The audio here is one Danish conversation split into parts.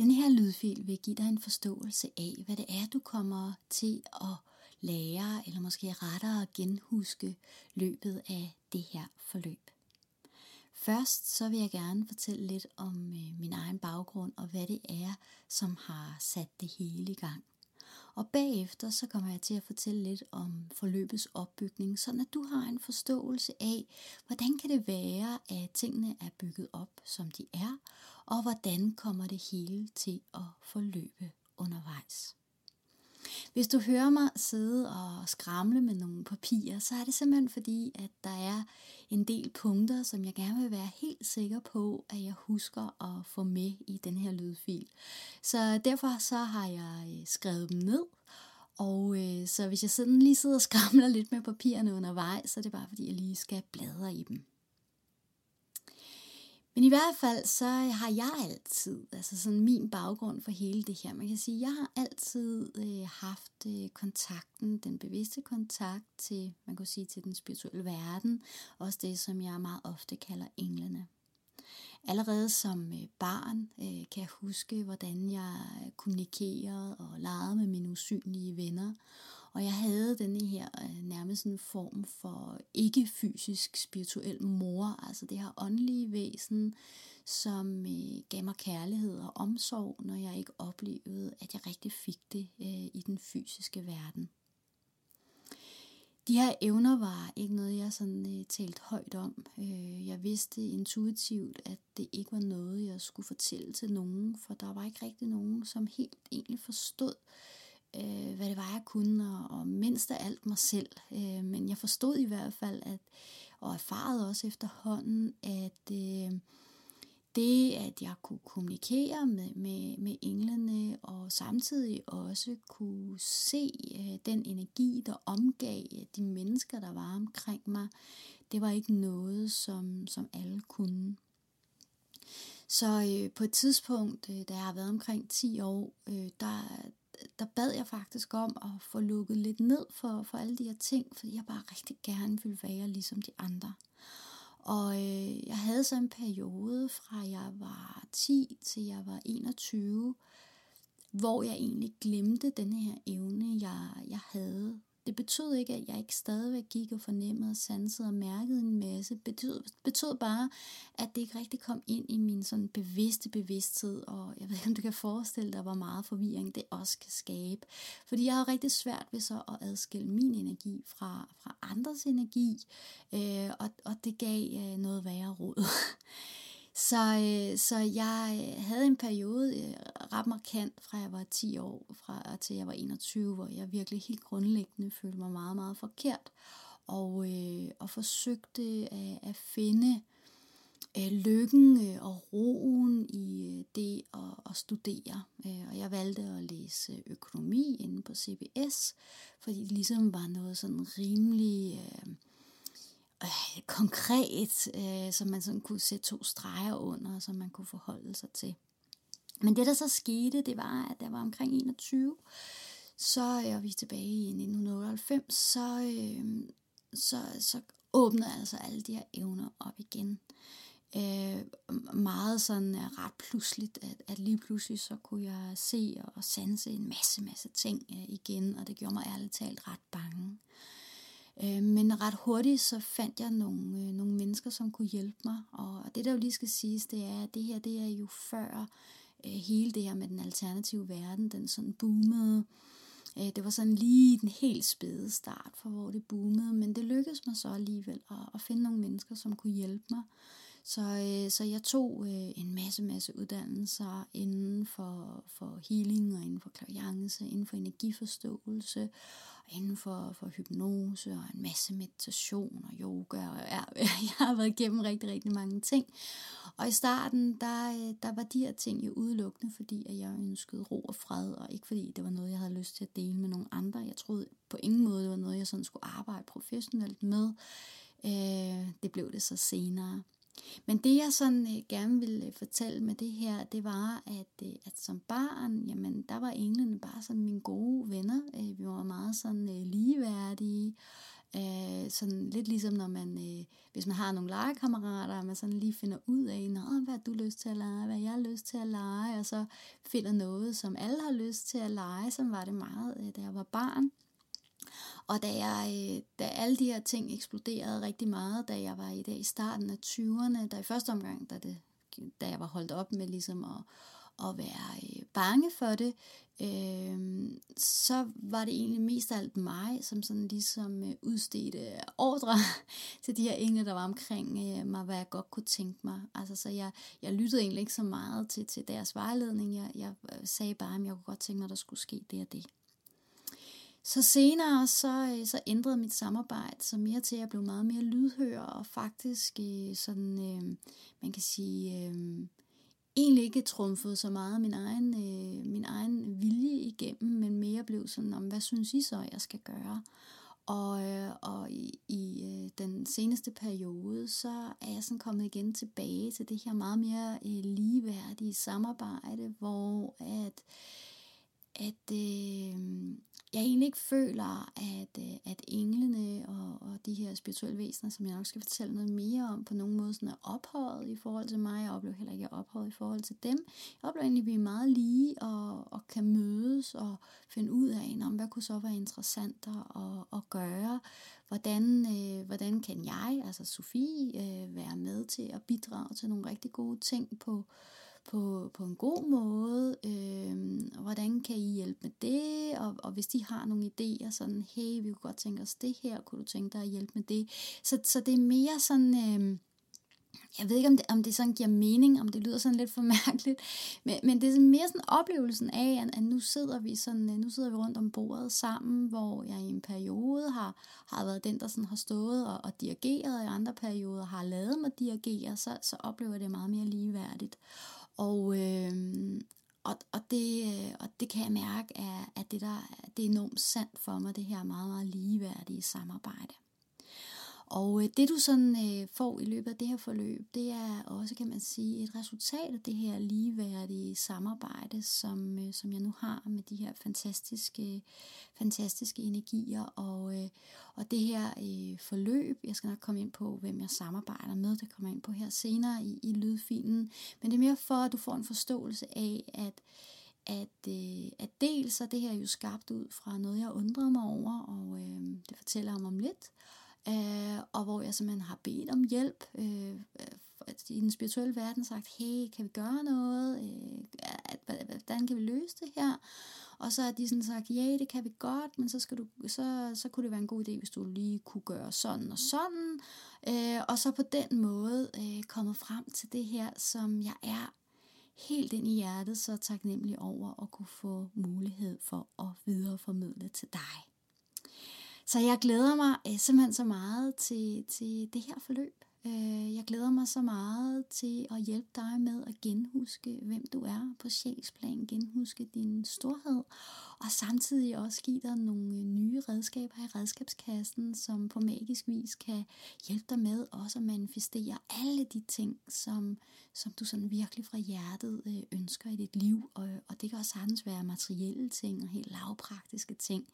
Den her lydfil vil give dig en forståelse af, hvad det er, du kommer til at lære, eller måske rettere genhuske løbet af det her forløb. Først så vil jeg gerne fortælle lidt om øh, min egen baggrund og hvad det er, som har sat det hele i gang. Og bagefter så kommer jeg til at fortælle lidt om forløbets opbygning, så at du har en forståelse af, hvordan kan det være, at tingene er bygget op, som de er, og hvordan kommer det hele til at forløbe undervejs. Hvis du hører mig sidde og skramle med nogle papirer, så er det simpelthen fordi, at der er en del punkter, som jeg gerne vil være helt sikker på, at jeg husker at få med i den her lydfil. Så derfor så har jeg øh, skrevet dem ned, og øh, så hvis jeg sådan lige sidder og skramler lidt med papirerne undervejs, så er det bare fordi, jeg lige skal bladre i dem. Men i hvert fald, så har jeg altid, altså sådan min baggrund for hele det her, man kan sige, jeg har altid øh, haft øh, kontakten, den bevidste kontakt til, man kan sige, til den spirituelle verden, også det, som jeg meget ofte kalder englene. Allerede som øh, barn øh, kan jeg huske, hvordan jeg øh, kommunikerede og legede med mine usynlige venner, og jeg havde denne her øh, nærmest en form for ikke-fysisk spirituel mor, altså det her åndelige væsen, som øh, gav mig kærlighed og omsorg, når jeg ikke oplevede, at jeg rigtig fik det øh, i den fysiske verden. De her evner var ikke noget, jeg sådan øh, talt højt om. Øh, jeg vidste intuitivt, at det ikke var noget, jeg skulle fortælle til nogen, for der var ikke rigtig nogen, som helt egentlig forstod, øh, Øh, hvad det var, jeg kunne, og, og mindst af alt mig selv. Øh, men jeg forstod i hvert fald, at, og erfarede også efterhånden, at øh, det, at jeg kunne kommunikere med, med, med englene, og samtidig også kunne se øh, den energi, der omgav øh, de mennesker, der var omkring mig, det var ikke noget, som, som alle kunne. Så øh, på et tidspunkt, øh, da jeg har været omkring 10 år, øh, der, der bad jeg faktisk om at få lukket lidt ned for, for alle de her ting, fordi jeg bare rigtig gerne ville være ligesom de andre. Og øh, jeg havde så en periode fra jeg var 10 til jeg var 21, hvor jeg egentlig glemte den her evne, jeg, jeg havde det betød ikke, at jeg ikke stadigvæk gik og fornemmede, sansede og mærkede en masse. Det betød, betød bare, at det ikke rigtig kom ind i min sådan bevidste bevidsthed. Og jeg ved ikke, om du kan forestille dig, hvor meget forvirring det også kan skabe. Fordi jeg har rigtig svært ved så at adskille min energi fra, fra andres energi. Øh, og, og det gav øh, noget værre råd. Så, øh, så jeg øh, havde en periode øh, ret markant fra jeg var 10 år fra til jeg var 21, hvor jeg virkelig helt grundlæggende følte mig meget, meget forkert. Og, øh, og forsøgte at, at finde øh, lykken øh, og roen i det at, at studere. Og jeg valgte at læse økonomi inde på CBS, fordi det ligesom var noget sådan rimelig... Øh, øh, konkret, øh, som man sådan kunne sætte to streger under, som man kunne forholde sig til. Men det der så skete, det var, at der var omkring 21, så øh, er vi tilbage i 1998, så, øh, så, så åbnede altså alle de her evner op igen. Øh, meget sådan øh, ret pludseligt, at, at lige pludselig så kunne jeg se og sanse en masse, masse ting øh, igen, og det gjorde mig ærligt talt ret bange. Øh, Øh, men ret hurtigt så fandt jeg nogle, øh, nogle mennesker, som kunne hjælpe mig. Og det der jo lige skal siges, det er, at det her det er jo før øh, hele det her med den alternative verden, den sådan boomede. Øh, det var sådan lige den helt spæde start for, hvor det boomede, men det lykkedes mig så alligevel at, at finde nogle mennesker, som kunne hjælpe mig. Så, øh, så jeg tog øh, en masse, masse uddannelser inden for, for healing og inden for klariance, inden for energiforståelse inden for, for hypnose og en masse meditation og yoga. Og jeg, jeg har været igennem rigtig, rigtig mange ting. Og i starten, der, øh, der var de her ting jo udelukkende, fordi at jeg ønskede ro og fred, og ikke fordi det var noget, jeg havde lyst til at dele med nogle andre. Jeg troede på ingen måde, det var noget, jeg sådan skulle arbejde professionelt med. Øh, det blev det så senere. Men det jeg sådan øh, gerne ville øh, fortælle med det her, det var, at, øh, at som barn, jamen der var englene bare sådan mine gode venner. Øh, vi var meget sådan øh, ligeværdige. Øh, sådan lidt ligesom når man, øh, hvis man har nogle legekammerater, og man sådan lige finder ud af, Nå, hvad har du lyst til at lege, hvad jeg har lyst til at lege, og så finder noget, som alle har lyst til at lege, som var det meget, øh, da jeg var barn. Og da, jeg, øh, da alle de her ting eksploderede rigtig meget, da jeg var i, dag i starten af 20'erne, da i første omgang, da, det, da jeg var holdt op med ligesom at, at være øh, bange for det, øh, så var det egentlig mest af alt mig, som sådan ligesom øh, udstedte ordre til de her engle, der var omkring mig, hvad jeg godt kunne tænke mig. Altså, så jeg, jeg lyttede egentlig ikke så meget til, til deres vejledning. Jeg, jeg sagde bare, at jeg kunne godt tænke mig, at der skulle ske det og det. Så senere så, øh, så ændrede mit samarbejde så mere til, at jeg blev meget mere lydhør og faktisk øh, sådan, øh, man kan sige, øh, egentlig ikke trumfede så meget min egen, øh, min egen vilje igennem, men mere blev sådan, om hvad synes I så, jeg skal gøre? Og, øh, og i, i øh, den seneste periode, så er jeg sådan kommet igen tilbage til det her meget mere øh, ligeværdige samarbejde, hvor at, at øh, jeg egentlig ikke føler, at, øh, at englene og, og de her spirituelle væsener, som jeg nok skal fortælle noget mere om, på nogen måde sådan er ophøjet i forhold til mig. Jeg oplever heller ikke, at jeg er ophøjet i forhold til dem. Jeg oplever egentlig, at vi er meget lige og, og kan mødes og finde ud af, om hvad kunne så være interessant at, at gøre. Hvordan, øh, hvordan kan jeg, altså Sofie, øh, være med til at bidrage til nogle rigtig gode ting på, på, på en god måde. Øh, hvordan kan I hjælpe med det? Og, og hvis de har nogle idéer, sådan, hey, vi kunne godt tænke os det her, kunne du tænke dig at hjælpe med det? Så, så det er mere sådan... Øh, jeg ved ikke, om det, om det sådan giver mening, om det lyder sådan lidt for mærkeligt, men, men det er mere sådan oplevelsen af, at, at nu sidder vi sådan, øh, nu sidder vi rundt om bordet sammen, hvor jeg i en periode har, har været den, der sådan har stået og, og dirigeret, og i andre perioder har lavet mig dirigere, så, så oplever jeg det meget mere ligeværdigt. Og, øh, og, og, det, øh, og det kan jeg mærke, er, at det, der, det er enormt sandt for mig, det her meget, meget ligeværdige samarbejde. Og øh, det du sådan øh, får i løbet af det her forløb, det er også, kan man sige, et resultat af det her ligeværdige samarbejde, som, øh, som jeg nu har med de her fantastiske, fantastiske energier. Og, øh, og det her øh, forløb, jeg skal nok komme ind på, hvem jeg samarbejder med, det kommer jeg ind på her senere i, i lydfilen. Men det er mere for, at du får en forståelse af, at at, øh, at dels er det her jo skabt ud fra noget, jeg undrede mig over, og øh, det fortæller om om lidt øh, og hvor jeg simpelthen har bedt om hjælp øh, øh, i den spirituelle verden, sagt, hey, kan vi gøre noget? Øh, hvordan kan vi løse det her? Og så har de sådan sagt, ja, det kan vi godt, men så, skal du, så, så kunne det være en god idé, hvis du lige kunne gøre sådan og sådan. Øh, og så på den måde øh, kommet frem til det her, som jeg er helt ind i hjertet så taknemmelig over at kunne få mulighed for at videreformidle til dig. Så jeg glæder mig øh, simpelthen så meget til, til det her forløb. Øh, jeg glæder mig så meget til at hjælpe dig med at genhuske, hvem du er på sjælsplan, genhuske din storhed, og samtidig også give dig nogle øh, nye redskaber i redskabskassen, som på magisk vis kan hjælpe dig med også at manifestere alle de ting, som, som du sådan virkelig fra hjertet øh, ønsker i dit liv, og, og det kan også sagtens være materielle ting og helt lavpraktiske ting.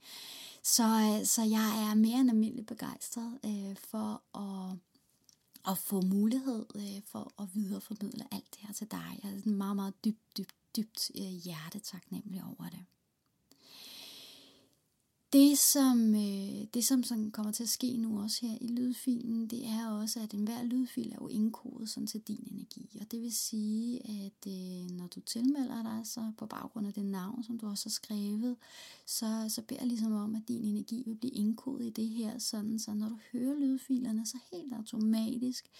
Så, øh, så jeg er mere end almindeligt begejstret øh, for at at få mulighed øh, for at videreformidle alt det her til dig. Jeg er meget, meget dybt, dybt, dybt øh, hjertetaknemmelig over det. Det som, øh, det som sådan kommer til at ske nu også her i lydfilen, det er også, at enhver lydfil er jo indkodet sådan til din energi. Og det vil sige, at øh, når du tilmelder dig så på baggrund af det navn, som du også har skrevet, så, så beder jeg ligesom om, at din energi vil blive indkodet i det her, sådan så når du hører lydfilerne, så helt automatisk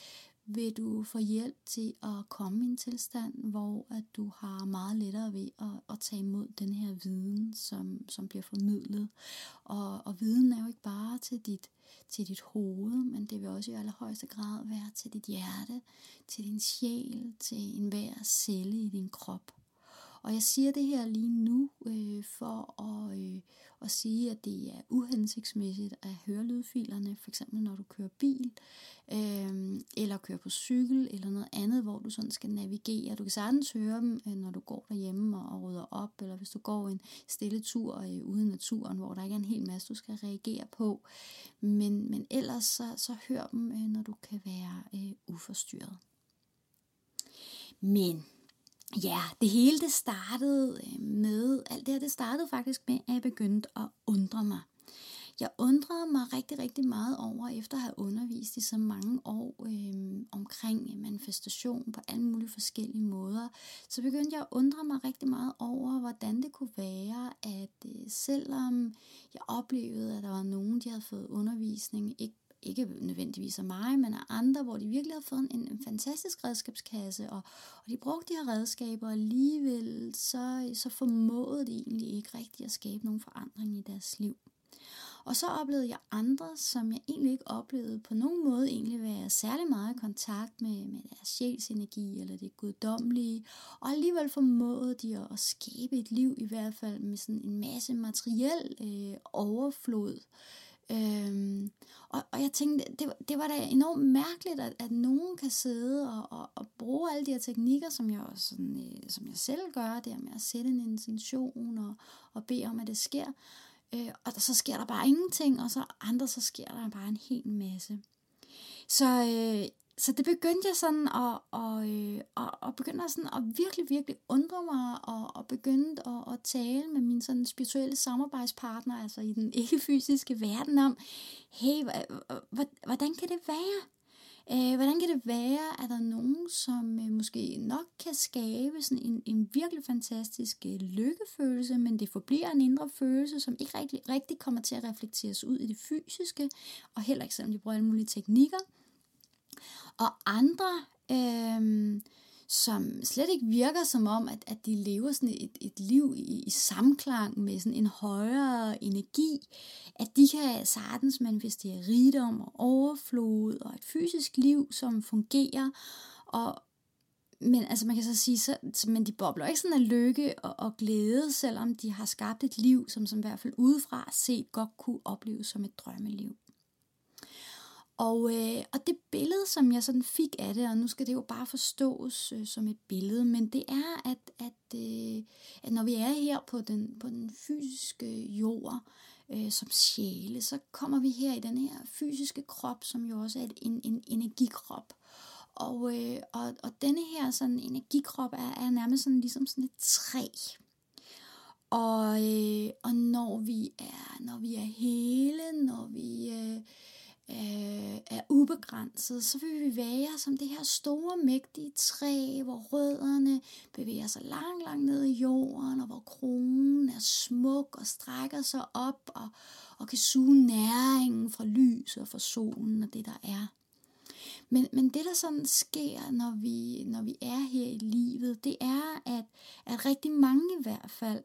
vil du få hjælp til at komme i en tilstand, hvor at du har meget lettere ved at, at tage imod den her viden, som, som bliver formidlet. Og, og viden er jo ikke bare til dit, til dit hoved, men det vil også i allerhøjeste grad være til dit hjerte, til din sjæl, til enhver celle i din krop. Og jeg siger det her lige nu øh, for at, øh, at sige, at det er uhensigtsmæssigt at høre lydfilerne, for eksempel når du kører bil, øh, eller kører på cykel, eller noget andet, hvor du sådan skal navigere. Du kan sagtens høre dem, øh, når du går derhjemme og, og rydder op, eller hvis du går en stille tur øh, ude i naturen, hvor der ikke er en hel masse, du skal reagere på. Men, men ellers så, så hør dem, øh, når du kan være øh, uforstyrret. Men ja, det hele det startede øh, med, alt det her det startede faktisk med, at jeg begyndte at undre mig. Jeg undrede mig rigtig, rigtig meget over, efter at have undervist i så mange år øh, omkring øh, manifestation på alle mulige forskellige måder, så begyndte jeg at undre mig rigtig meget over, hvordan det kunne være, at øh, selvom jeg oplevede, at der var nogen, de havde fået undervisning, ikke ikke nødvendigvis af mig, men af andre, hvor de virkelig har fået en, en fantastisk redskabskasse, og, og de brugte de her redskaber, og alligevel så, så formåede de egentlig ikke rigtigt at skabe nogen forandring i deres liv. Og så oplevede jeg andre, som jeg egentlig ikke oplevede på nogen måde egentlig være særlig meget i kontakt med, med deres sjælsenergi eller det guddommelige. Og alligevel formåede de at, at skabe et liv i hvert fald med sådan en masse materiel øh, overflod. Øhm, og, og jeg tænkte, det, det var da enormt mærkeligt, at, at nogen kan sidde og, og, og bruge alle de her teknikker, som jeg, også sådan, øh, som jeg selv gør, det med at sætte en intention og, og bede om, at det sker. Øh, og så sker der bare ingenting, og så andre, så sker der bare en hel masse. Så, øh, så det begyndte jeg sådan at, og, øh, og, og begyndte sådan at virkelig, virkelig undre mig, og, og begyndte at, at tale med min sådan spirituelle samarbejdspartner, altså i den ikke-fysiske verden, om, hey, hvordan kan det være? Øh, hvordan kan det være, at der er nogen, som øh, måske nok kan skabe sådan en, en virkelig fantastisk øh, lykkefølelse, men det forbliver en indre følelse, som ikke rigtig, rigtig kommer til at reflekteres ud i det fysiske, og heller ikke selvom de bruger alle mulige teknikker. Og andre, øh, som slet ikke virker som om, at, at de lever sådan et, et liv i, i samklang med sådan en højere energi, at de kan sagtens manifestere rigdom og overflod og et fysisk liv, som fungerer. Og, men altså man kan så sige, så, men de bobler ikke sådan af lykke og, og glæde, selvom de har skabt et liv, som, som i hvert fald udefra set godt kunne opleves som et drømmeliv. Og, øh, og det billede, som jeg sådan fik af det, og nu skal det jo bare forstås øh, som et billede, men det er, at, at, øh, at når vi er her på den, på den fysiske jord øh, som sjæle, så kommer vi her i den her fysiske krop, som jo også er et, en, en energikrop. Og, øh, og, og denne her sådan energikrop er, er nærmest sådan ligesom sådan et træ. Og, øh, og når vi er når vi er hele, når vi øh, øh, er ubegrænset, så vil vi være som det her store, mægtige træ, hvor rødderne bevæger sig langt, langt ned i jorden, og hvor kronen er smuk og strækker sig op og, og kan suge næringen fra lys og fra solen og det, der er. Men, men det, der sådan sker, når vi, når vi er her i livet, det er, at, at rigtig mange i hvert fald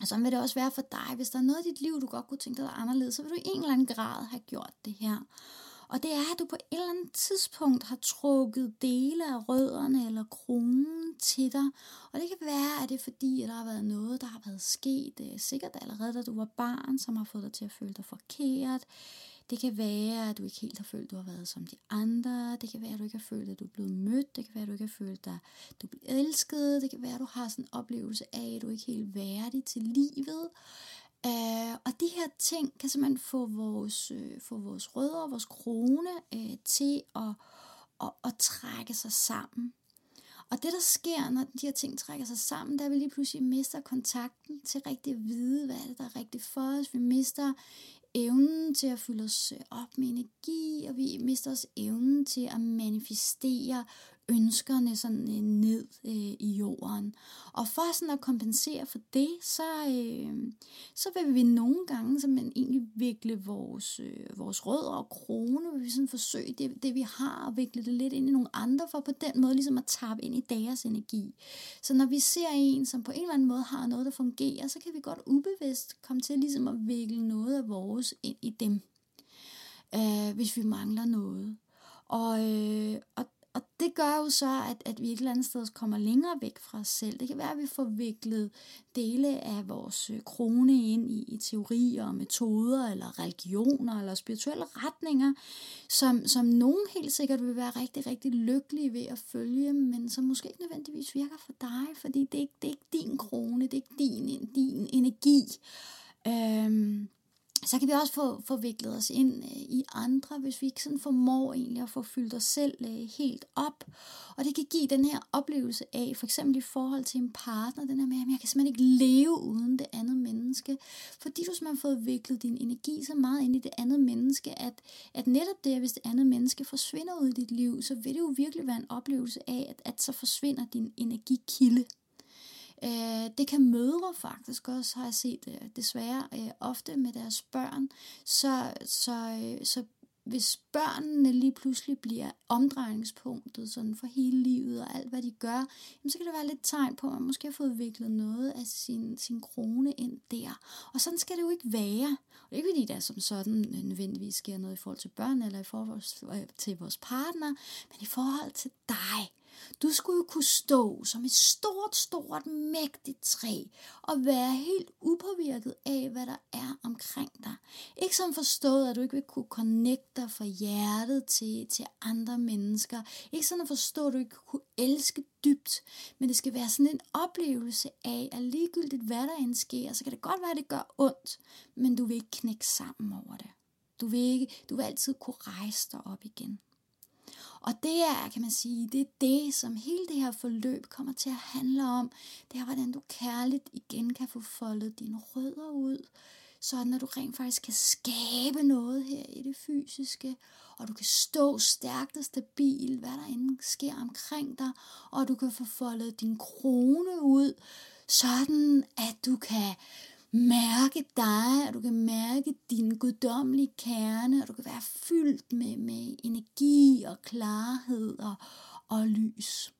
og sådan vil det også være for dig. Hvis der er noget i dit liv, du godt kunne tænke dig anderledes, så vil du i en eller anden grad have gjort det her. Og det er, at du på et eller andet tidspunkt har trukket dele af rødderne eller kronen til dig. Og det kan være, at det er fordi, at der har været noget, der har været sket, sikkert allerede da du var barn, som har fået dig til at føle dig forkert. Det kan være, at du ikke helt har følt, at du har været som de andre. Det kan være, at du ikke har følt, at du er blevet mødt. Det kan være, at du ikke har følt, at du er elsket. Det kan være, at du har sådan en oplevelse af, at du ikke er helt værdig til livet. Uh, og de her ting kan simpelthen få vores, uh, få vores rødder og vores krone uh, til at, at, at trække sig sammen. Og det, der sker, når de her ting trækker sig sammen, der er vi lige pludselig mister kontakten til rigtig at vide, hvad er det, der er rigtigt for os. Vi mister evnen til at fylde os op med energi, og vi mister også evnen til at manifestere ønskerne sådan øh, ned øh, i jorden. Og for sådan at kompensere for det, så, øh, så vil vi nogle gange man egentlig vikle vores, øh, vores rødder og krone, vil vi sådan forsøge det, det vi har, og vikle det lidt ind i nogle andre, for på den måde ligesom at tappe ind i deres energi. Så når vi ser en, som på en eller anden måde har noget, der fungerer, så kan vi godt ubevidst komme til ligesom at vikle noget af vores ind i dem, øh, hvis vi mangler noget. Og, øh, og og det gør jo så, at, at vi et eller andet sted kommer længere væk fra os selv. Det kan være, at vi får viklet dele af vores øh, krone ind i, i teorier og metoder, eller religioner, eller spirituelle retninger, som, som nogen helt sikkert vil være rigtig, rigtig lykkelige ved at følge, men som måske ikke nødvendigvis virker for dig, fordi det er ikke, det er ikke din krone, det er ikke din, din energi. Øhm, så kan vi også få, få viklet os ind øh, i andre, hvis vi ikke sådan formår egentlig at få fyldt os selv øh, helt op. Og det kan give den her oplevelse af, for eksempel i forhold til en partner, den her med, at jeg kan simpelthen ikke leve uden det andet menneske. Fordi du simpelthen har fået viklet din energi så meget ind i det andet menneske, at, at netop det, hvis det andet menneske forsvinder ud i dit liv, så vil det jo virkelig være en oplevelse af, at, at så forsvinder din energikilde. Øh, det kan mødre faktisk også, har jeg set øh, desværre øh, ofte med deres børn. Så, så, øh, så hvis børnene lige pludselig bliver omdrejningspunktet sådan for hele livet og alt, hvad de gør, jamen, så kan det være lidt tegn på, at man måske har fået viklet noget af sin, sin krone ind der. Og sådan skal det jo ikke være. Og det er ikke fordi, der som sådan nødvendigvis sker noget i forhold til børn eller i forhold til vores partner, men i forhold til dig. Du skulle jo kunne stå som et stort, stort, mægtigt træ og være helt upåvirket af, hvad der er omkring dig. Ikke som forstået, at du ikke vil kunne connecte dig fra hjertet til, til andre mennesker. Ikke sådan at forstå, at du ikke kunne elske dybt, men det skal være sådan en oplevelse af, at ligegyldigt hvad der end sker, så kan det godt være, at det gør ondt, men du vil ikke knække sammen over det. Du vil, ikke, du vil altid kunne rejse dig op igen. Og det er, kan man sige, det er det, som hele det her forløb kommer til at handle om. Det er, hvordan du kærligt igen kan få foldet dine rødder ud, sådan at du rent faktisk kan skabe noget her i det fysiske, og du kan stå stærkt og stabilt, hvad der end sker omkring dig, og du kan få foldet din krone ud, sådan at du kan mærke dig, og du kan mærke din guddommelige kerne, og du kan være fyldt med, med energi og klarhed og, og lys.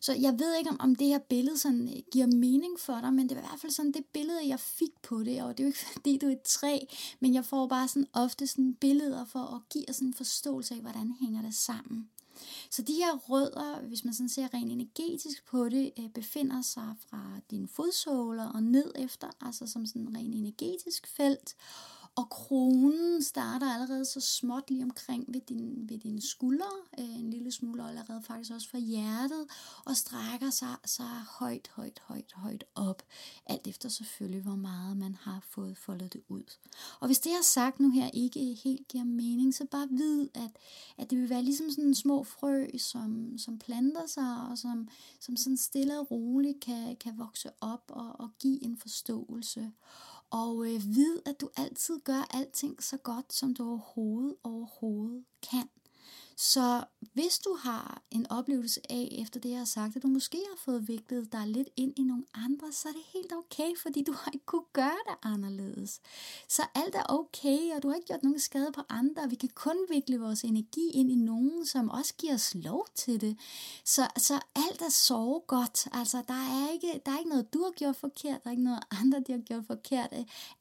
Så jeg ved ikke, om, om det her billede sådan, øh, giver mening for dig, men det var i hvert fald sådan det billede, jeg fik på det, og det er jo ikke fordi, du er et træ, men jeg får bare sådan ofte sådan billeder for at give sådan en forståelse af, hvordan hænger det sammen. Så de her rødder, hvis man sådan ser rent energetisk på det, øh, befinder sig fra dine fodsåler og ned efter, altså som sådan en rent energetisk felt. Og kronen starter allerede så småt lige omkring ved, din, ved dine skuldre, øh, en lille smule allerede faktisk også fra hjertet, og strækker sig, sig højt, højt, højt, højt op, alt efter selvfølgelig, hvor meget man har fået foldet det ud. Og hvis det, jeg har sagt nu her, ikke helt giver mening, så bare vid, at, at det vil være ligesom sådan en små frø, som, som planter sig, og som, som sådan stille og roligt kan, kan vokse op og, og give en forståelse. Og øh, vid, at du altid gør alting så godt, som du overhovedet, overhovedet kan. Så hvis du har en oplevelse af, efter det jeg har sagt, at du måske har fået viklet dig lidt ind i nogle andre, så er det helt okay, fordi du har ikke kunne gøre det anderledes. Så alt er okay, og du har ikke gjort nogen skade på andre. Vi kan kun vikle vores energi ind i nogen, som også giver os lov til det. Så, så alt er så godt. Altså, der er, ikke, der er ikke noget, du har gjort forkert, der er ikke noget andre, de har gjort forkert.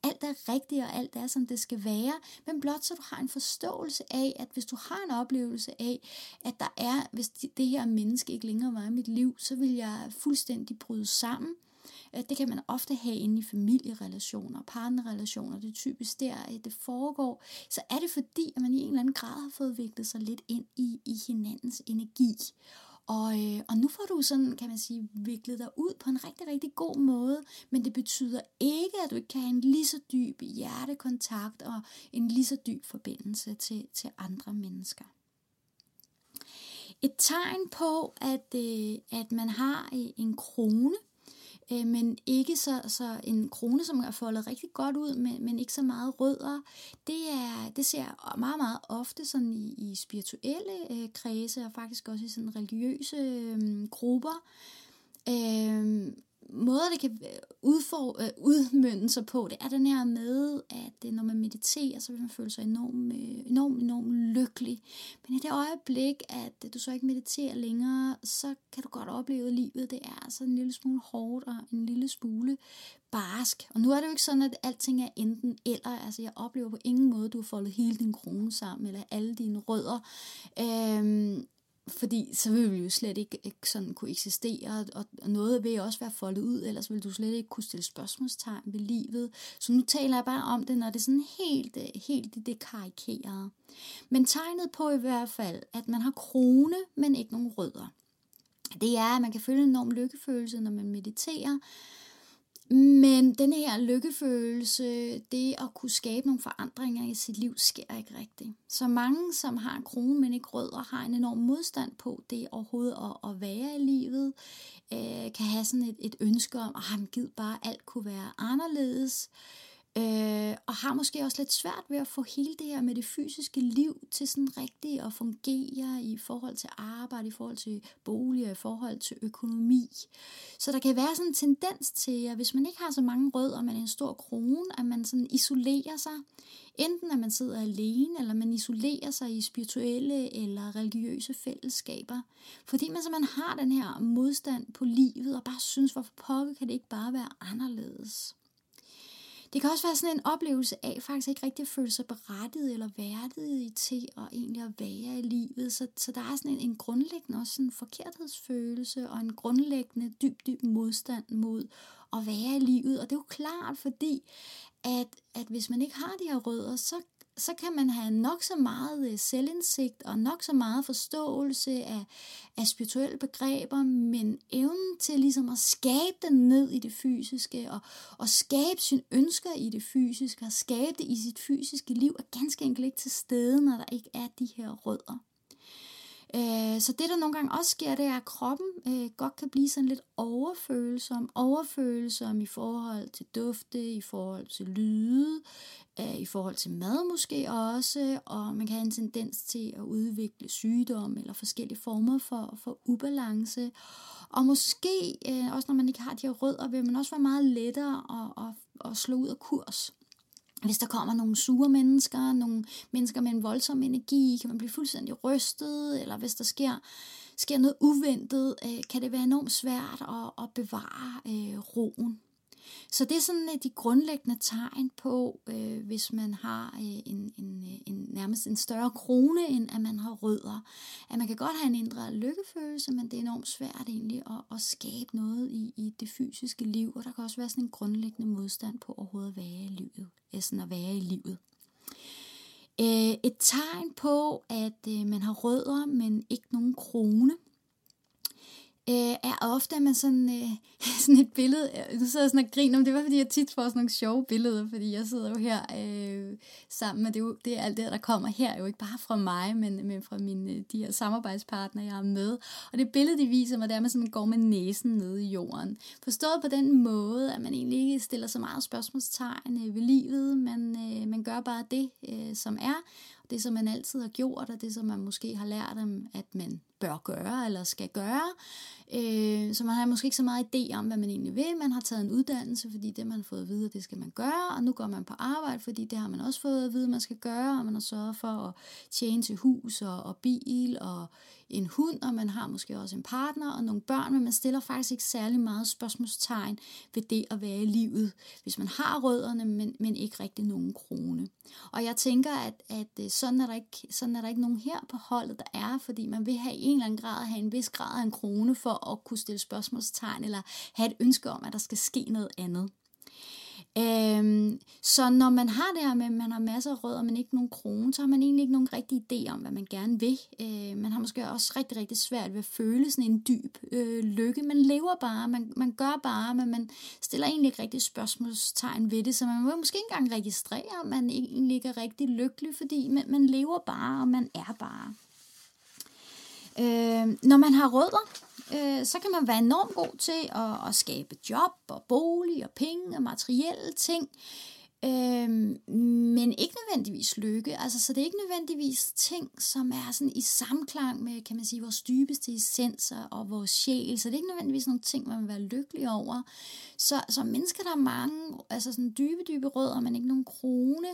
Alt er rigtigt, og alt er, som det skal være. Men blot så du har en forståelse af, at hvis du har en oplevelse fornemmelse af, at der er, hvis det her menneske ikke længere var i mit liv, så vil jeg fuldstændig bryde sammen. Øh, det kan man ofte have inde i familierelationer, partnerrelationer, det er typisk der, øh, det foregår. Så er det fordi, at man i en eller anden grad har fået viklet sig lidt ind i, i hinandens energi. Og, øh, og nu får du sådan, kan man sige, viklet dig ud på en rigtig, rigtig god måde, men det betyder ikke, at du ikke kan have en lige så dyb hjertekontakt og en lige så dyb forbindelse til, til andre mennesker. Et tegn på, at, øh, at man har øh, en krone, øh, men ikke så, så en krone, som er foldet rigtig godt ud, men, men ikke så meget rødder. Det, er, det ser meget, meget ofte sådan i, i spirituelle øh, kredse, og faktisk også i sådan religiøse øh, grupper. Øh, måder, det kan øh, udfor, øh, udmynde sig på, det er den her med, at øh, når man mediterer, så vil man føle sig enormt, øh, enormt, enormt lykkelig. Men i det øjeblik, at øh, du så ikke mediterer længere, så kan du godt opleve, at livet det er så en lille smule hårdt og en lille smule barsk. Og nu er det jo ikke sådan, at alting er enten eller. Altså jeg oplever på ingen måde, at du har foldet hele din krone sammen, eller alle dine rødder. Øhm, fordi så vil vi jo slet ikke, ikke sådan kunne eksistere, og, og noget vil også være foldet ud, ellers vil du slet ikke kunne stille spørgsmålstegn ved livet. Så nu taler jeg bare om det, når det er sådan helt, øh, helt det karikerede. Men tegnet på i hvert fald, at man har krone, men ikke nogen rødder. Det er, at man kan føle en enorm lykkefølelse, når man mediterer, men den her lykkefølelse, det at kunne skabe nogle forandringer i sit liv, sker ikke rigtigt. Så mange, som har en krone, men ikke rødder, har en enorm modstand på det overhovedet at, at være i livet, øh, kan have sådan et, et ønske om, ah, at han givet bare alt kunne være anderledes. Øh, Øh, og har måske også lidt svært ved at få hele det her med det fysiske liv til sådan rigtigt at fungere i forhold til arbejde, i forhold til bolig, i forhold til økonomi. Så der kan være sådan en tendens til, at hvis man ikke har så mange rødder, men en stor krone, at man sådan isolerer sig. Enten at man sidder alene, eller man isolerer sig i spirituelle eller religiøse fællesskaber. Fordi man simpelthen har den her modstand på livet, og bare synes, hvorfor pokker kan det ikke bare være anderledes. Det kan også være sådan en oplevelse af faktisk ikke rigtig at føle sig berettiget eller værdig til at egentlig at være i livet. Så, så der er sådan en, en grundlæggende også sådan en forkerthedsfølelse og en grundlæggende dyb, dyb modstand mod at være i livet. Og det er jo klart, fordi at, at hvis man ikke har de her rødder, så så kan man have nok så meget øh, selvindsigt og nok så meget forståelse af, af spirituelle begreber, men evnen til ligesom at skabe den ned i det fysiske og, og skabe sine ønsker i det fysiske og skabe det i sit fysiske liv er ganske enkelt ikke til stede, når der ikke er de her rødder. Øh, så det, der nogle gange også sker, det er, at kroppen øh, godt kan blive sådan lidt overfølsom. Overfølsom i forhold til dufte, i forhold til lyde, øh, i forhold til mad måske også, og man kan have en tendens til at udvikle sygdom eller forskellige former for, for ubalance. Og måske, øh, også når man ikke har de her rødder, vil man også være meget lettere at, at, at slå ud af kurs hvis der kommer nogle sure mennesker, nogle mennesker med en voldsom energi, kan man blive fuldstændig rystet, eller hvis der sker, sker noget uventet, øh, kan det være enormt svært at, at bevare øh, roen. Så det er sådan øh, de grundlæggende tegn på, øh, hvis man har øh, en, en, øh, en nærmest en større krone, end at man har rødder. At man kan godt have en indre lykkefølelse, men det er enormt svært egentlig at, at skabe noget i, i det fysiske liv, og der kan også være sådan en grundlæggende modstand på overhovedet at være i livet. Sådan at være i livet. Et tegn på, at man har rødder, men ikke nogen krone, øh, er ofte, at man sådan, øh, sådan et billede, øh, nu sidder jeg sådan og griner, men det var fordi, jeg tit får sådan nogle sjove billeder, fordi jeg sidder jo her øh, sammen med, det det er alt det, der kommer her, jo ikke bare fra mig, men, men fra mine, øh, de her samarbejdspartnere, jeg er med. Og det billede, de viser mig, det er, at man sådan går med næsen nede i jorden. Forstået på den måde, at man egentlig ikke stiller så meget spørgsmålstegn øh, ved livet, men øh, man gør bare det, øh, som er, det, som man altid har gjort, og det, som man måske har lært dem, at man bør gøre eller skal gøre. Øh, så man har måske ikke så meget idé om, hvad man egentlig vil. Man har taget en uddannelse, fordi det man har fået at vide, det skal man gøre, og nu går man på arbejde, fordi det har man også fået at vide, man skal gøre, og man har sørget for at tjene til hus og, og bil og en hund, og man har måske også en partner og nogle børn, men man stiller faktisk ikke særlig meget spørgsmålstegn ved det at være i livet, hvis man har rødderne, men, men ikke rigtig nogen krone. Og jeg tænker, at, at øh, sådan, er der ikke, sådan er der ikke nogen her på holdet, der er, fordi man vil have i en eller anden grad have en vis grad af en krone for at kunne stille spørgsmålstegn, eller have et ønske om, at der skal ske noget andet. Øhm, så når man har det her med, at man har masser af rødder, men ikke nogen krone, så har man egentlig ikke nogen rigtig idé om, hvad man gerne vil. Øh, man har måske også rigtig, rigtig svært ved at føle sådan en dyb øh, lykke. Man lever bare, man, man gør bare, men man stiller egentlig ikke rigtig spørgsmålstegn ved det, så man må måske ikke engang registrere, at man egentlig ikke er rigtig lykkelig, fordi man, man lever bare, og man er bare. Øh, når man har rødder, øh, så kan man være enormt god til at, at skabe job og bolig og penge og materielle ting. Øh, men ikke nødvendigvis lykke. Altså, så det er ikke nødvendigvis ting, som er sådan i samklang med, kan man sige, vores dybeste essenser og vores sjæl. Så det er ikke nødvendigvis nogle ting, man vil være lykkelig over. Så, så mennesker, der er mange, altså sådan dybe, dybe rødder, men ikke nogen krone,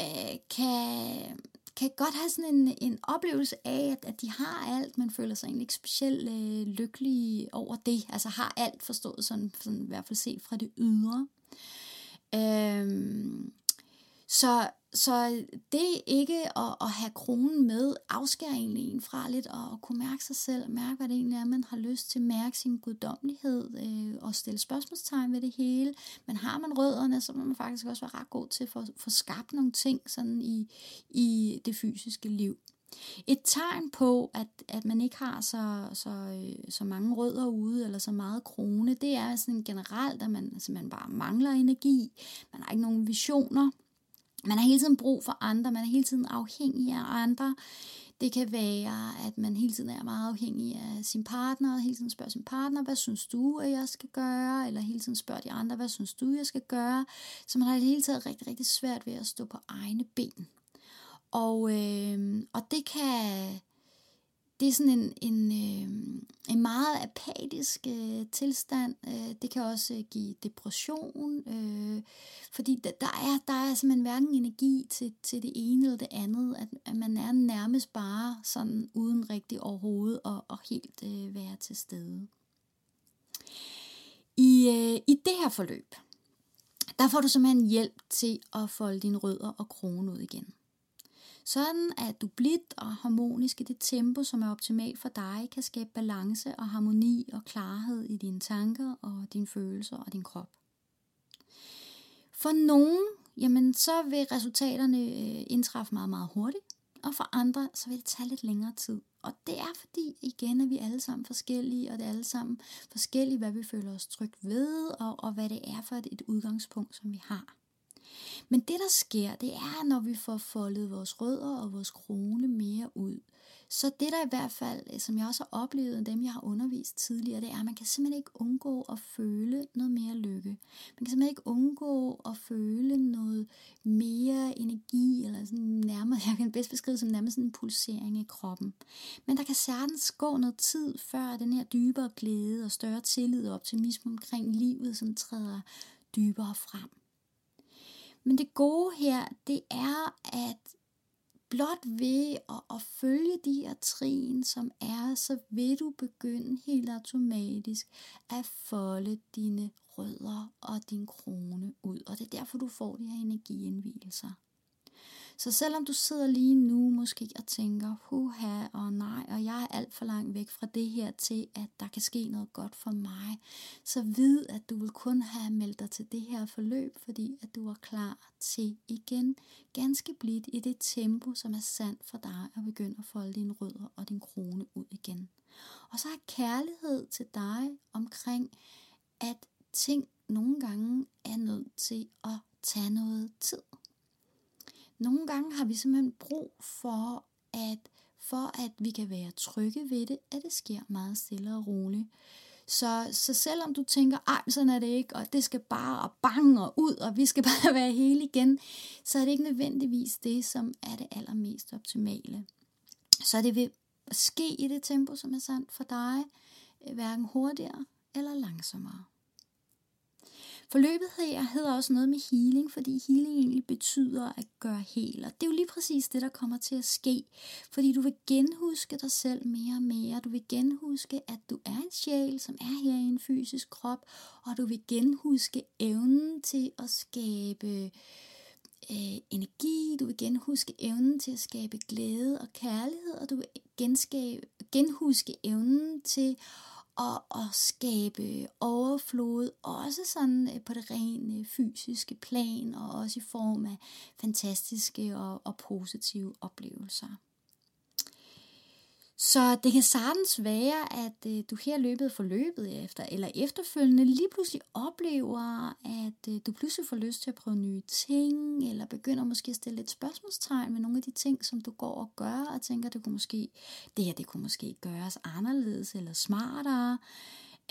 øh, kan, kan godt have sådan en, en oplevelse af, at, at de har alt, men føler sig egentlig ikke specielt øh, lykkelige over det. Altså har alt forstået sådan, sådan i hvert fald set fra det ydre. Øhm, så, så det ikke at, at have kronen med, afskærer egentlig en fra lidt at, at kunne mærke sig selv, mærke hvad det egentlig er, man har lyst til, mærke sin guddommelighed øh, og stille spørgsmålstegn ved det hele. Men har man rødderne, så må man faktisk også være ret god til at få, få skabt nogle ting sådan i, i det fysiske liv. Et tegn på, at, at man ikke har så, så, øh, så mange rødder ude, eller så meget krone, det er sådan generelt, at man, altså man bare mangler energi, man har ikke nogen visioner, man har hele tiden brug for andre, man er hele tiden afhængig af andre. Det kan være, at man hele tiden er meget afhængig af sin partner, og hele tiden spørger sin partner, hvad synes du, at jeg skal gøre? Eller hele tiden spørger de andre, hvad synes du, jeg skal gøre? Så man har det hele taget rigtig, rigtig svært ved at stå på egne ben. Og, øh, og det kan det er sådan en, en, øh, en meget apatisk øh, tilstand. Øh, det kan også øh, give depression, øh, fordi der, der, er, der er simpelthen hverken energi til, til det ene eller det andet. At, at man er nærmest bare sådan uden rigtig overhovedet og, og helt øh, være til stede. I, øh, I det her forløb, der får du simpelthen hjælp til at folde dine rødder og kronen ud igen. Sådan at du blidt og harmonisk i det tempo, som er optimalt for dig, kan skabe balance og harmoni og klarhed i dine tanker og dine følelser og din krop. For nogen, jamen så vil resultaterne øh, indtræffe meget, meget hurtigt, og for andre, så vil det tage lidt længere tid. Og det er fordi, igen, at vi alle sammen forskellige, og det er alle sammen forskellige, hvad vi føler os trygt ved, og, og hvad det er for et, et udgangspunkt, som vi har. Men det, der sker, det er, når vi får foldet vores rødder og vores krone mere ud. Så det der i hvert fald, øh, som jeg også har oplevet, og dem jeg har undervist tidligere, det er, at man kan simpelthen ikke undgå at føle noget mere lykke. Man kan simpelthen ikke undgå at føle noget mere energi, eller sådan nærmere, jeg kan bedst beskrive som nærmest en pulsering i kroppen. Men der kan sagtens gå noget tid, før den her dybere glæde og større tillid og optimisme omkring livet, som træder dybere frem. Men det gode her, det er, at blot ved at, at følge de her trin, som er, så vil du begynde helt automatisk at folde dine rødder og din krone ud. Og det er derfor, du får de her energiindvielser. Så selvom du sidder lige nu måske og tænker, huha og nej, og jeg er alt for langt væk fra det her til, at der kan ske noget godt for mig, så vid, at du vil kun have meldt dig til det her forløb, fordi at du er klar til igen ganske blidt i det tempo, som er sandt for dig, at begynde at folde dine rødder og din krone ud igen. Og så er kærlighed til dig omkring, at ting nogle gange er nødt til at tage noget tid. Nogle gange har vi simpelthen brug for, at for at vi kan være trygge ved det, at det sker meget stille og roligt. Så, så selvom du tænker, ej, sådan er det ikke, og det skal bare bange og ud, og vi skal bare være hele igen, så er det ikke nødvendigvis det, som er det allermest optimale. Så det vil ske i det tempo, som er sandt for dig, hverken hurtigere eller langsommere. Forløbet her hedder også noget med healing, fordi healing egentlig betyder at gøre hel. Og det er jo lige præcis det, der kommer til at ske. Fordi du vil genhuske dig selv mere og mere. Du vil genhuske, at du er en sjæl, som er her i en fysisk krop. Og du vil genhuske evnen til at skabe øh, energi, du vil genhuske evnen til at skabe glæde og kærlighed, og du vil genskabe, genhuske evnen til og at skabe overflod, også sådan øh, på det rene øh, fysiske plan, og også i form af fantastiske og, og positive oplevelser. Så det kan sagtens være, at øh, du her løbet for løbet efter, eller efterfølgende lige pludselig oplever, at øh, du pludselig får lyst til at prøve nye ting, eller begynder måske at stille et spørgsmålstegn ved nogle af de ting, som du går og gør, og tænker, det kunne måske, det her det kunne måske gøres anderledes eller smartere.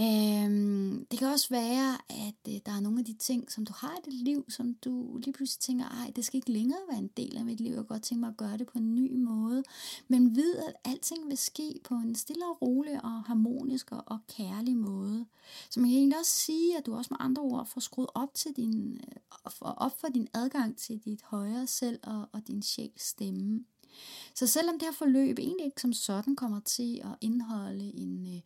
Øhm, det kan også være, at øh, der er nogle af de ting, som du har i dit liv, som du lige pludselig tænker, ej, det skal ikke længere være en del af mit liv, jeg kan godt tænke mig at gøre det på en ny måde. Men ved, at alting vil ske på en stille og rolig og harmonisk og, og kærlig måde. Så man kan egentlig også sige, at du også med andre ord får skruet op, til din, øh, op for din adgang til dit højere selv og, og din sjæls stemme. Så selvom det her forløb egentlig ikke som sådan kommer til at indeholde en... Øh,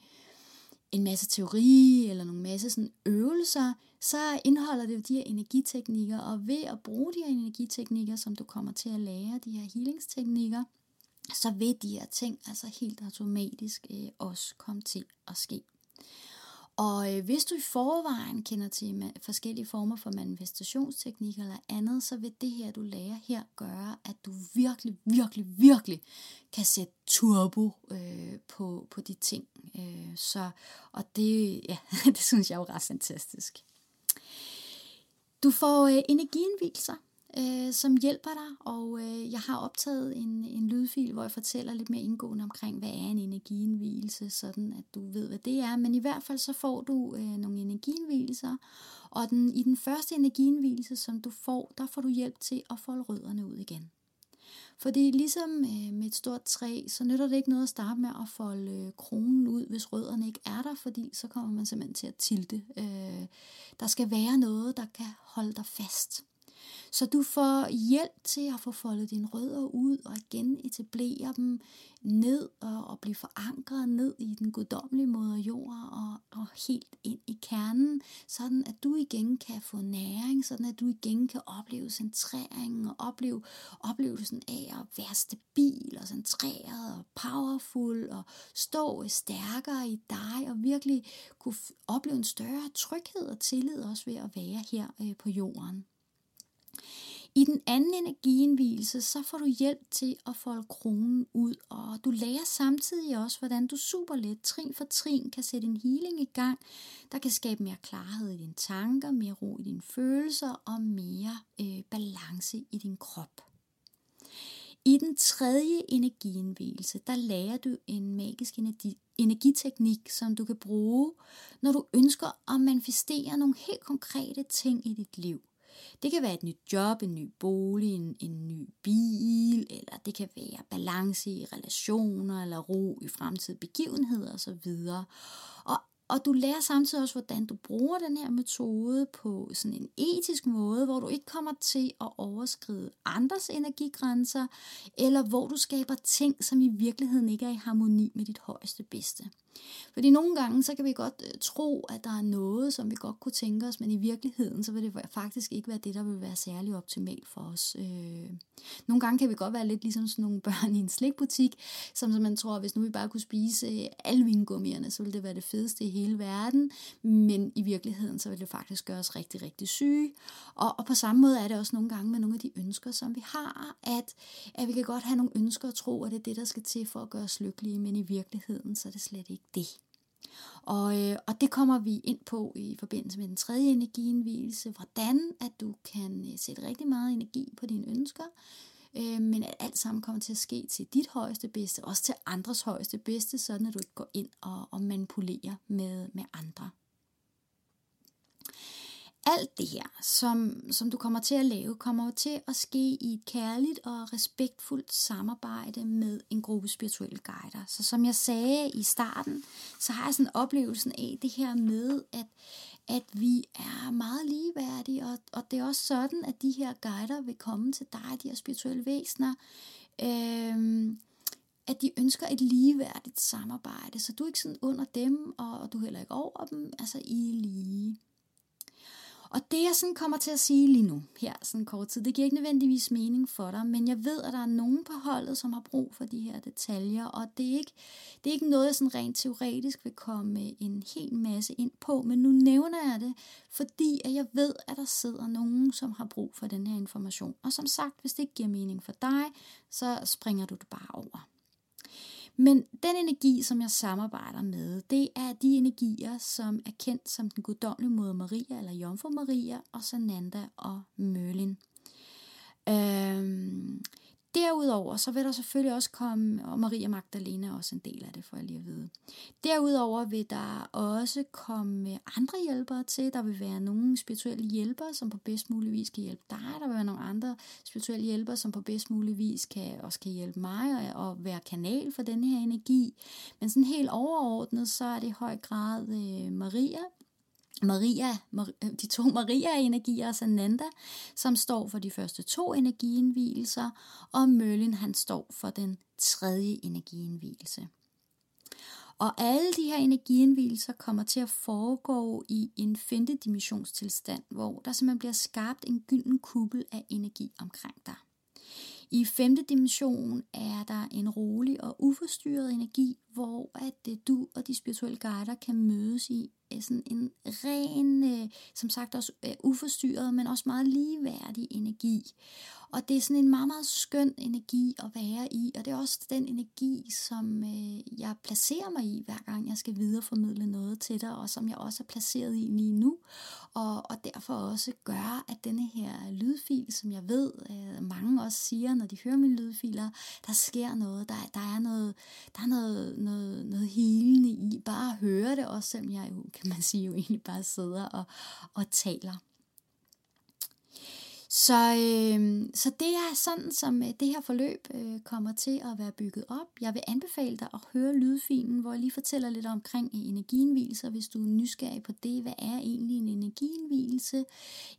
en masse teori eller nogle masse sådan øvelser, så indeholder det jo de her energiteknikker, og ved at bruge de her energiteknikker, som du kommer til at lære, de her healingsteknikker, så vil de her ting altså helt automatisk øh, også komme til at ske. Og øh, hvis du i forvejen kender til forskellige former for manifestationsteknikker eller andet, så vil det her, du lærer her, gøre, at du virkelig, virkelig, virkelig kan sætte turbo øh, på, på de ting. Øh, så, og det, ja, det synes jeg er jo ret fantastisk. Du får øh, energienvilser øh, som hjælper dig, og øh, jeg har optaget en, en lydfil, hvor jeg fortæller lidt mere indgående omkring, hvad er en energienvielse, sådan at du ved, hvad det er. Men i hvert fald så får du øh, nogle energienvielser, og den, i den første energienvielse, som du får, der får du hjælp til at folde rødderne ud igen. Fordi ligesom øh, med et stort træ, så nytter det ikke noget at starte med at folde øh, kronen ud, hvis rødderne ikke er der, fordi så kommer man simpelthen til at tilte. Øh, der skal være noget, der kan holde dig fast. Så du får hjælp til at få foldet dine rødder ud og igen etablere dem ned og, og blive forankret ned i den guddommelige moder jord og, og helt ind i kernen, sådan at du igen kan få næring, sådan at du igen kan opleve centrering og opleve oplevelsen af at være stabil og centreret og powerful og stå stærkere i dig og virkelig kunne opleve en større tryghed og tillid også ved at være her øh, på jorden. I den anden energienvielse, så får du hjælp til at folde kronen ud, og du lærer samtidig også, hvordan du super let, trin for trin, kan sætte en healing i gang, der kan skabe mere klarhed i dine tanker, mere ro i dine følelser og mere øh, balance i din krop. I den tredje energienvielse, der lærer du en magisk energi, energiteknik, som du kan bruge, når du ønsker at manifestere nogle helt konkrete ting i dit liv. Det kan være et nyt job, en ny bolig, en, en ny bil, eller det kan være balance i relationer, eller ro i fremtidige begivenheder osv. Og, og du lærer samtidig også, hvordan du bruger den her metode på sådan en etisk måde, hvor du ikke kommer til at overskride andres energigrænser, eller hvor du skaber ting, som i virkeligheden ikke er i harmoni med dit højeste bedste. Fordi nogle gange, så kan vi godt øh, tro, at der er noget, som vi godt kunne tænke os, men i virkeligheden, så vil det faktisk ikke være det, der vil være særlig optimalt for os. Øh, nogle gange kan vi godt være lidt ligesom sådan nogle børn i en slikbutik, som man tror, at hvis nu vi bare kunne spise øh, alle vingummierne, så ville det være det fedeste i hele verden, men i virkeligheden, så vil det faktisk gøre os rigtig, rigtig syge. Og, og på samme måde er det også nogle gange med nogle af de ønsker, som vi har, at, at vi kan godt have nogle ønsker og tro, at det er det, der skal til for at gøre os lykkelige, men i virkeligheden, så er det slet ikke det. Og, øh, og det kommer vi ind på i forbindelse med den tredje energienvielse, hvordan at du kan øh, sætte rigtig meget energi på dine ønsker, øh, men at alt sammen kommer til at ske til dit højeste bedste, også til andres højeste bedste, sådan at du ikke går ind og, og manipulerer med, med andre alt det her, som, som du kommer til at lave, kommer til at ske i et kærligt og respektfuldt samarbejde med en gruppe spirituelle guider. Så som jeg sagde i starten, så har jeg sådan oplevelsen af det her med, at, at vi er meget ligeværdige, og, og det er også sådan, at de her guider vil komme til dig, de her spirituelle væsener, øhm, at de ønsker et ligeværdigt samarbejde, så du er ikke sådan under dem, og, og du er heller ikke over dem, altså I er lige. Og det jeg sådan kommer til at sige lige nu, her sådan kort tid, det giver ikke nødvendigvis mening for dig, men jeg ved, at der er nogen på holdet, som har brug for de her detaljer, og det er ikke, det er ikke noget, jeg sådan rent teoretisk vil komme øh, en hel masse ind på, men nu nævner jeg det, fordi at jeg ved, at der sidder nogen, som har brug for den her information. Og som sagt, hvis det ikke giver mening for dig, så springer du det bare over. Men den energi, som jeg samarbejder med, det er de energier, som er kendt som den guddommelige moder Maria, eller Jomfru Maria, og Sananda og Merlin. Øhm, Derudover så vil der selvfølgelig også komme, og Maria Magdalena er også en del af det, for jeg lige at vide. Derudover vil der også komme andre hjælpere til. Der vil være nogle spirituelle hjælpere, som på bedst mulig vis kan hjælpe dig. Der vil være nogle andre spirituelle hjælpere, som på bedst mulig vis kan, også kan hjælpe mig og, og være kanal for den her energi. Men sådan helt overordnet, så er det i høj grad øh, Maria, Maria, øh, de to Maria-energier altså og Sananda, som står for de første to energienvielser, og Møllen han står for den tredje energienvielse. Og alle de her energiindvielser kommer til at foregå i en femte dimensionstilstand, hvor der simpelthen bliver skabt en gylden kuppel af energi omkring dig. I femte dimension er der en rolig og uforstyrret energi, hvor at øh, du og de spirituelle guider kan mødes i Øh, sådan en ren, øh, som sagt også øh, uforstyrret, men også meget ligeværdig energi. Og det er sådan en meget, meget skøn energi at være i, og det er også den energi, som øh, jeg placerer mig i, hver gang jeg skal videreformidle noget til dig, og som jeg også er placeret i lige nu, og, og derfor også gør, at denne her lydfil, som jeg ved, øh, mange også siger, når de hører mine lydfiler, der sker noget, der, der er noget, der er noget, noget, noget helende i, bare at høre det, også selvom jeg jo, kan man sige, jo egentlig bare sidder og, og taler. Så, øh, så det er sådan, som øh, det her forløb øh, kommer til at være bygget op. Jeg vil anbefale dig at høre lydfilen, hvor jeg lige fortæller lidt omkring øh, energienvielser, hvis du er nysgerrig på det. Hvad er egentlig en energienvielse,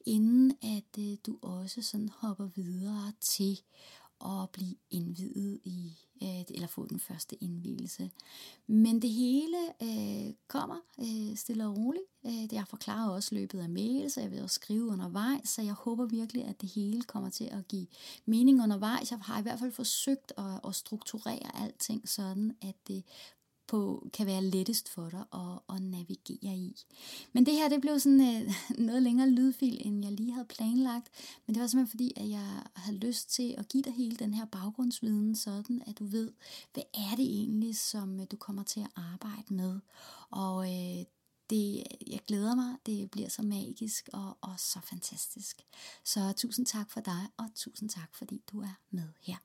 inden at øh, du også sådan hopper videre til at blive indvidet i, øh, eller få den første indvielse. Men det hele øh, kommer øh, stille og roligt. Øh, jeg forklarer også løbet af mail, så jeg vil også skrive undervejs, så jeg håber virkelig, at det hele kommer til at give mening undervejs. Jeg har i hvert fald forsøgt at, at strukturere alting sådan, at det på, kan være lettest for dig at, at navigere i. Men det her, det blev sådan øh, noget længere lydfil, end jeg lige havde planlagt. Men det var simpelthen fordi, at jeg havde lyst til at give dig hele den her baggrundsviden, sådan at du ved, hvad er det egentlig, som øh, du kommer til at arbejde med. Og øh, det, jeg glæder mig, det bliver så magisk og, og så fantastisk. Så tusind tak for dig, og tusind tak fordi du er med her.